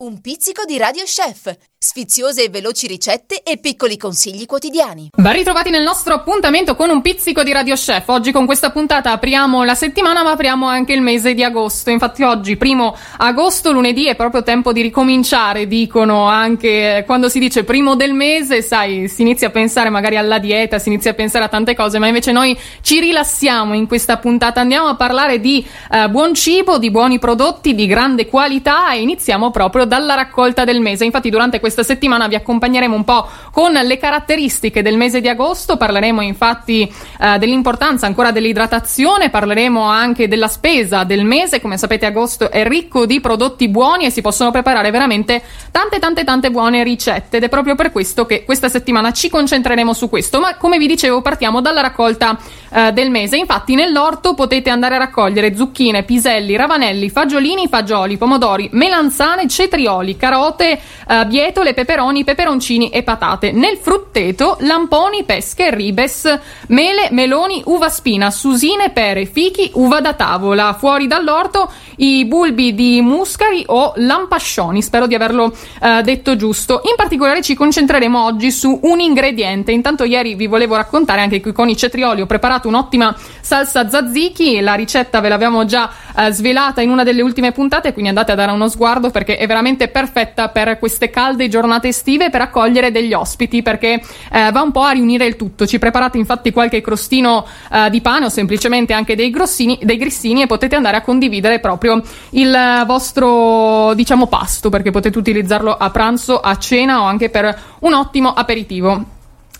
Un pizzico di Radio Chef, sfiziose e veloci ricette e piccoli consigli quotidiani. Ben ritrovati nel nostro appuntamento con un pizzico di Radio Chef. Oggi con questa puntata apriamo la settimana ma apriamo anche il mese di agosto. Infatti oggi, primo agosto, lunedì, è proprio tempo di ricominciare, dicono anche quando si dice primo del mese, sai, si inizia a pensare magari alla dieta, si inizia a pensare a tante cose, ma invece noi ci rilassiamo in questa puntata. Andiamo a parlare di eh, buon cibo, di buoni prodotti, di grande qualità e iniziamo proprio dalla raccolta del mese. Infatti, durante questa settimana vi accompagneremo un po' con le caratteristiche del mese di agosto. Parleremo infatti eh, dell'importanza ancora dell'idratazione, parleremo anche della spesa del mese. Come sapete, agosto è ricco di prodotti buoni e si possono preparare veramente tante, tante, tante buone ricette. Ed è proprio per questo che questa settimana ci concentreremo su questo. Ma come vi dicevo, partiamo dalla raccolta eh, del mese. Infatti, nell'orto potete andare a raccogliere zucchine, piselli, ravanelli, fagiolini, fagioli, pomodori, melanzane, cetri cetrioli, carote, uh, bietole, peperoni, peperoncini e patate. Nel frutteto, lamponi, pesche, ribes, mele, meloni, uva spina, susine, pere, fichi, uva da tavola. Fuori dall'orto i bulbi di muscari o lampascioni. Spero di averlo uh, detto giusto. In particolare ci concentreremo oggi su un ingrediente. Intanto ieri vi volevo raccontare anche qui con i cetrioli ho preparato un'ottima salsa tzatziki. La ricetta ve l'abbiamo già uh, svelata in una delle ultime puntate, quindi andate a dare uno sguardo perché è veramente veramente perfetta per queste calde giornate estive per accogliere degli ospiti perché eh, va un po' a riunire il tutto. Ci preparate infatti qualche crostino eh, di pane o semplicemente anche dei, grossini, dei grissini e potete andare a condividere proprio il vostro diciamo pasto perché potete utilizzarlo a pranzo, a cena o anche per un ottimo aperitivo.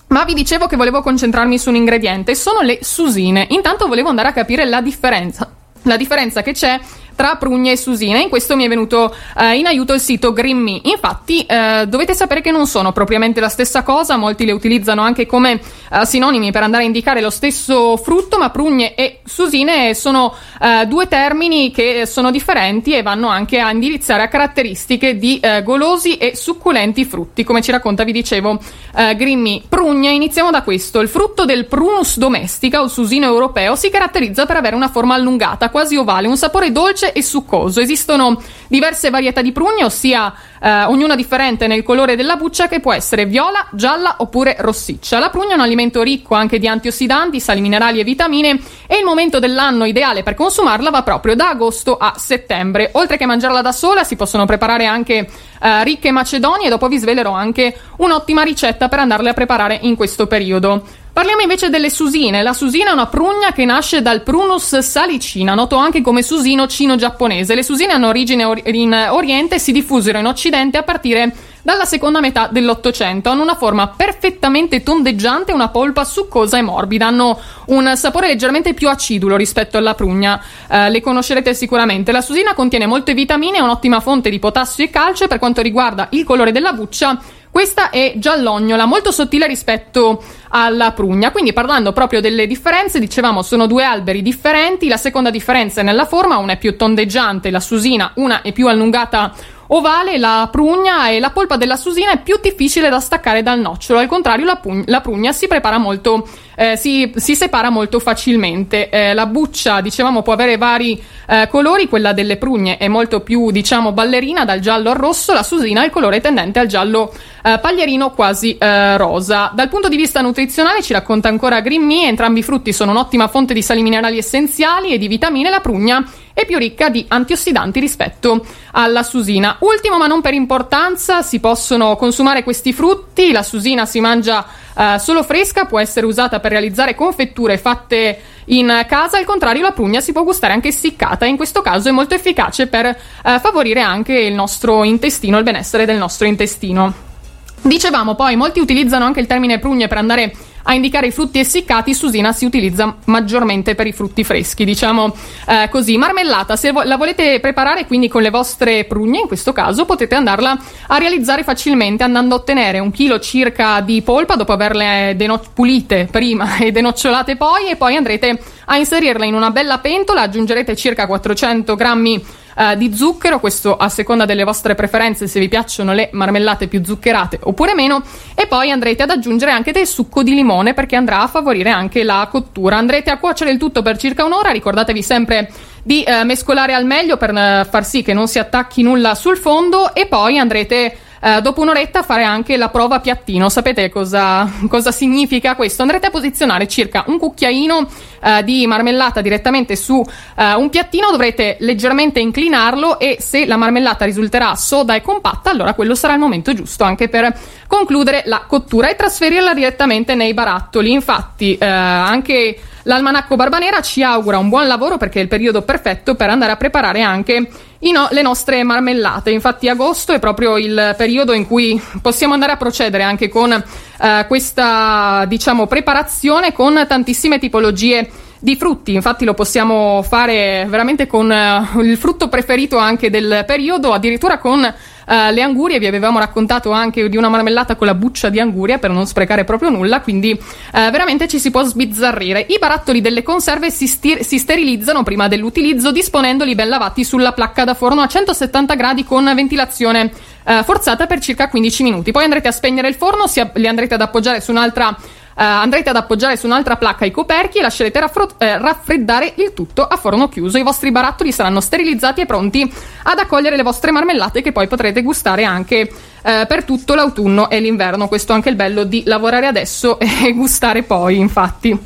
Ma vi dicevo che volevo concentrarmi su un ingrediente, sono le susine. Intanto volevo andare a capire la differenza. La differenza che c'è tra Prugna e Susina. In questo mi è venuto eh, in aiuto il sito Green Infatti, eh, dovete sapere che non sono propriamente la stessa cosa, molti le utilizzano anche come eh, sinonimi per andare a indicare lo stesso frutto, ma prugne e susine sono eh, due termini che sono differenti e vanno anche a indirizzare a caratteristiche di eh, golosi e succulenti frutti, come ci racconta, vi dicevo, eh, Green Prugna, iniziamo da questo. Il frutto del Prunus domestica o susino europeo si caratterizza per avere una forma allungata, quasi ovale, un sapore dolce dolce e succoso. Esistono diverse varietà di prugne, ossia eh, ognuna differente nel colore della buccia che può essere viola, gialla oppure rossiccia. La prugna è un alimento ricco anche di antiossidanti, sali minerali e vitamine e il momento dell'anno ideale per consumarla va proprio da agosto a settembre. Oltre che mangiarla da sola si possono preparare anche eh, ricche macedonie e dopo vi svelerò anche un'ottima ricetta per andarle a preparare in questo periodo. Parliamo invece delle susine. La susina è una prugna che nasce dal Prunus salicina, noto anche come susino cino-giapponese. Le susine hanno origine in Oriente e si diffusero in Occidente a partire dalla seconda metà dell'Ottocento. Hanno una forma perfettamente tondeggiante una polpa succosa e morbida. Hanno un sapore leggermente più acidulo rispetto alla prugna. Eh, le conoscerete sicuramente. La susina contiene molte vitamine è un'ottima fonte di potassio e calcio. Per quanto riguarda il colore della buccia, questa è giallognola, molto sottile rispetto alla prugna. Quindi parlando proprio delle differenze, dicevamo sono due alberi differenti. La seconda differenza è nella forma, una è più tondeggiante, la susina, una è più allungata ovale, la prugna e la polpa della susina è più difficile da staccare dal nocciolo. Al contrario, la, pugna, la prugna si prepara molto, eh, si, si, separa molto facilmente. Eh, la buccia, dicevamo, può avere vari eh, colori. Quella delle prugne è molto più, diciamo, ballerina, dal giallo al rosso. La susina ha il colore tendente al giallo eh, paglierino quasi eh, rosa. Dal punto di vista nutrizionale, ci racconta ancora Me, entrambi i frutti sono un'ottima fonte di sali minerali essenziali e di vitamine. La prugna è più ricca di antiossidanti rispetto alla susina. Ultimo ma non per importanza, si possono consumare questi frutti, la susina si mangia uh, solo fresca, può essere usata per realizzare confetture fatte in casa, al contrario la prugna si può gustare anche essiccata e in questo caso è molto efficace per uh, favorire anche il nostro intestino, il benessere del nostro intestino. Dicevamo poi, molti utilizzano anche il termine prugne per andare a indicare i frutti essiccati, Susina si utilizza maggiormente per i frutti freschi, diciamo eh, così. Marmellata, se vo- la volete preparare quindi con le vostre prugne, in questo caso potete andarla a realizzare facilmente andando a ottenere un chilo circa di polpa dopo averle deno- pulite prima e denocciolate poi e poi andrete a inserirla in una bella pentola, aggiungerete circa 400 grammi uh, di zucchero, questo a seconda delle vostre preferenze, se vi piacciono le marmellate più zuccherate oppure meno, e poi andrete ad aggiungere anche del succo di limone perché andrà a favorire anche la cottura. Andrete a cuocere il tutto per circa un'ora, ricordatevi sempre di eh, mescolare al meglio per eh, far sì che non si attacchi nulla sul fondo. E poi andrete eh, dopo un'oretta fare anche la prova piattino. Sapete cosa, cosa significa questo? Andrete a posizionare circa un cucchiaino eh, di marmellata direttamente su eh, un piattino, dovrete leggermente inclinarlo e se la marmellata risulterà soda e compatta, allora quello sarà il momento giusto anche per concludere la cottura e trasferirla direttamente nei barattoli. Infatti, eh, anche L'Almanacco Barbanera ci augura un buon lavoro perché è il periodo perfetto per andare a preparare anche no- le nostre marmellate. Infatti agosto è proprio il periodo in cui possiamo andare a procedere anche con eh, questa diciamo preparazione con tantissime tipologie di frutti, infatti lo possiamo fare veramente con uh, il frutto preferito anche del periodo, addirittura con uh, le angurie, vi avevamo raccontato anche di una marmellata con la buccia di anguria per non sprecare proprio nulla, quindi uh, veramente ci si può sbizzarrire. I barattoli delle conserve si, stir- si sterilizzano prima dell'utilizzo disponendoli ben lavati sulla placca da forno a 170 gradi con ventilazione forzata per circa 15 minuti. Poi andrete a spegnere il forno, a- li andrete ad appoggiare su un'altra andrete ad appoggiare su un'altra placca i coperchi e lascerete raffro- eh, raffreddare il tutto a forno chiuso. I vostri barattoli saranno sterilizzati e pronti ad accogliere le vostre marmellate che poi potrete gustare anche eh, per tutto l'autunno e l'inverno. Questo è anche il bello di lavorare adesso e gustare poi, infatti.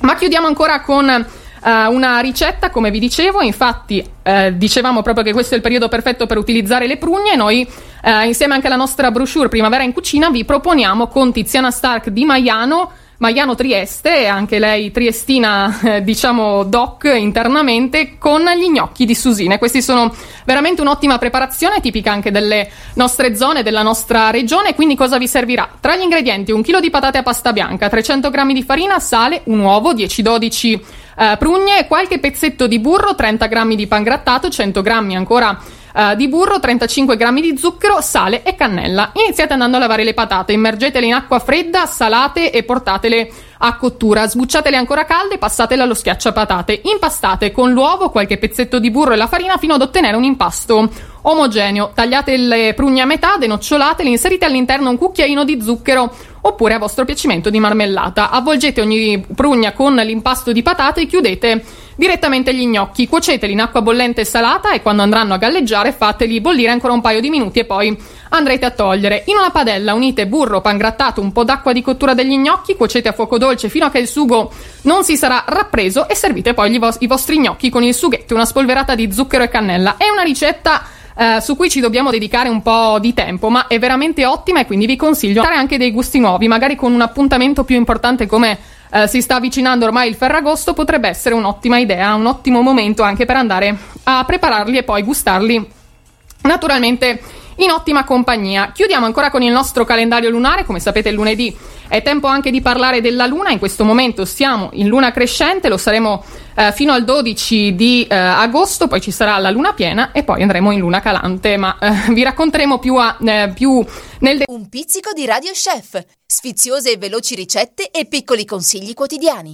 Ma chiudiamo ancora con Uh, una ricetta, come vi dicevo, infatti uh, dicevamo proprio che questo è il periodo perfetto per utilizzare le prugne. Noi, uh, insieme anche alla nostra brochure Primavera in Cucina, vi proponiamo con Tiziana Stark di Maiano Maiano Trieste, anche lei triestina, eh, diciamo doc internamente, con gli gnocchi di Susine. Questi sono veramente un'ottima preparazione, tipica anche delle nostre zone, della nostra regione. Quindi cosa vi servirà? Tra gli ingredienti un chilo di patate a pasta bianca, 300 g di farina, sale, un uovo, 10-12 eh, prugne, qualche pezzetto di burro, 30 g di pangrattato, 100 g ancora uh, di burro, 35 g di zucchero, sale e cannella. Iniziate andando a lavare le patate, immergetele in acqua fredda, salate e portatele a cottura. Sbucciatele ancora calde e passatele allo schiacciapatate. Impastate con l'uovo, qualche pezzetto di burro e la farina fino ad ottenere un impasto omogeneo. Tagliate le prugne a metà, denocciolatele, inserite all'interno un cucchiaino di zucchero oppure a vostro piacimento di marmellata. Avvolgete ogni prugna con l'impasto di patate e chiudete direttamente gli gnocchi. Cuoceteli in acqua bollente e salata e quando andranno a galleggiare fateli bollire ancora un paio di minuti e poi andrete a togliere. In una padella unite burro, pangrattato, un po' d'acqua di cottura degli gnocchi, cuocete a fuoco dolce fino a che il sugo non si sarà rappreso e servite poi vo- i vostri gnocchi con il sughetto, una spolverata di zucchero e cannella. È una ricetta Uh, su cui ci dobbiamo dedicare un po' di tempo, ma è veramente ottima e quindi vi consiglio di fare anche dei gusti nuovi, magari con un appuntamento più importante come uh, si sta avvicinando ormai il Ferragosto, potrebbe essere un'ottima idea, un ottimo momento anche per andare a prepararli e poi gustarli naturalmente in ottima compagnia. Chiudiamo ancora con il nostro calendario lunare, come sapete il lunedì è tempo anche di parlare della luna, in questo momento siamo in luna crescente, lo saremo eh, fino al 12 di eh, agosto, poi ci sarà la luna piena e poi andremo in luna calante, ma eh, vi racconteremo più, a, eh, più nel... De- Un pizzico di Radio Chef, sfiziose e veloci ricette e piccoli consigli quotidiani.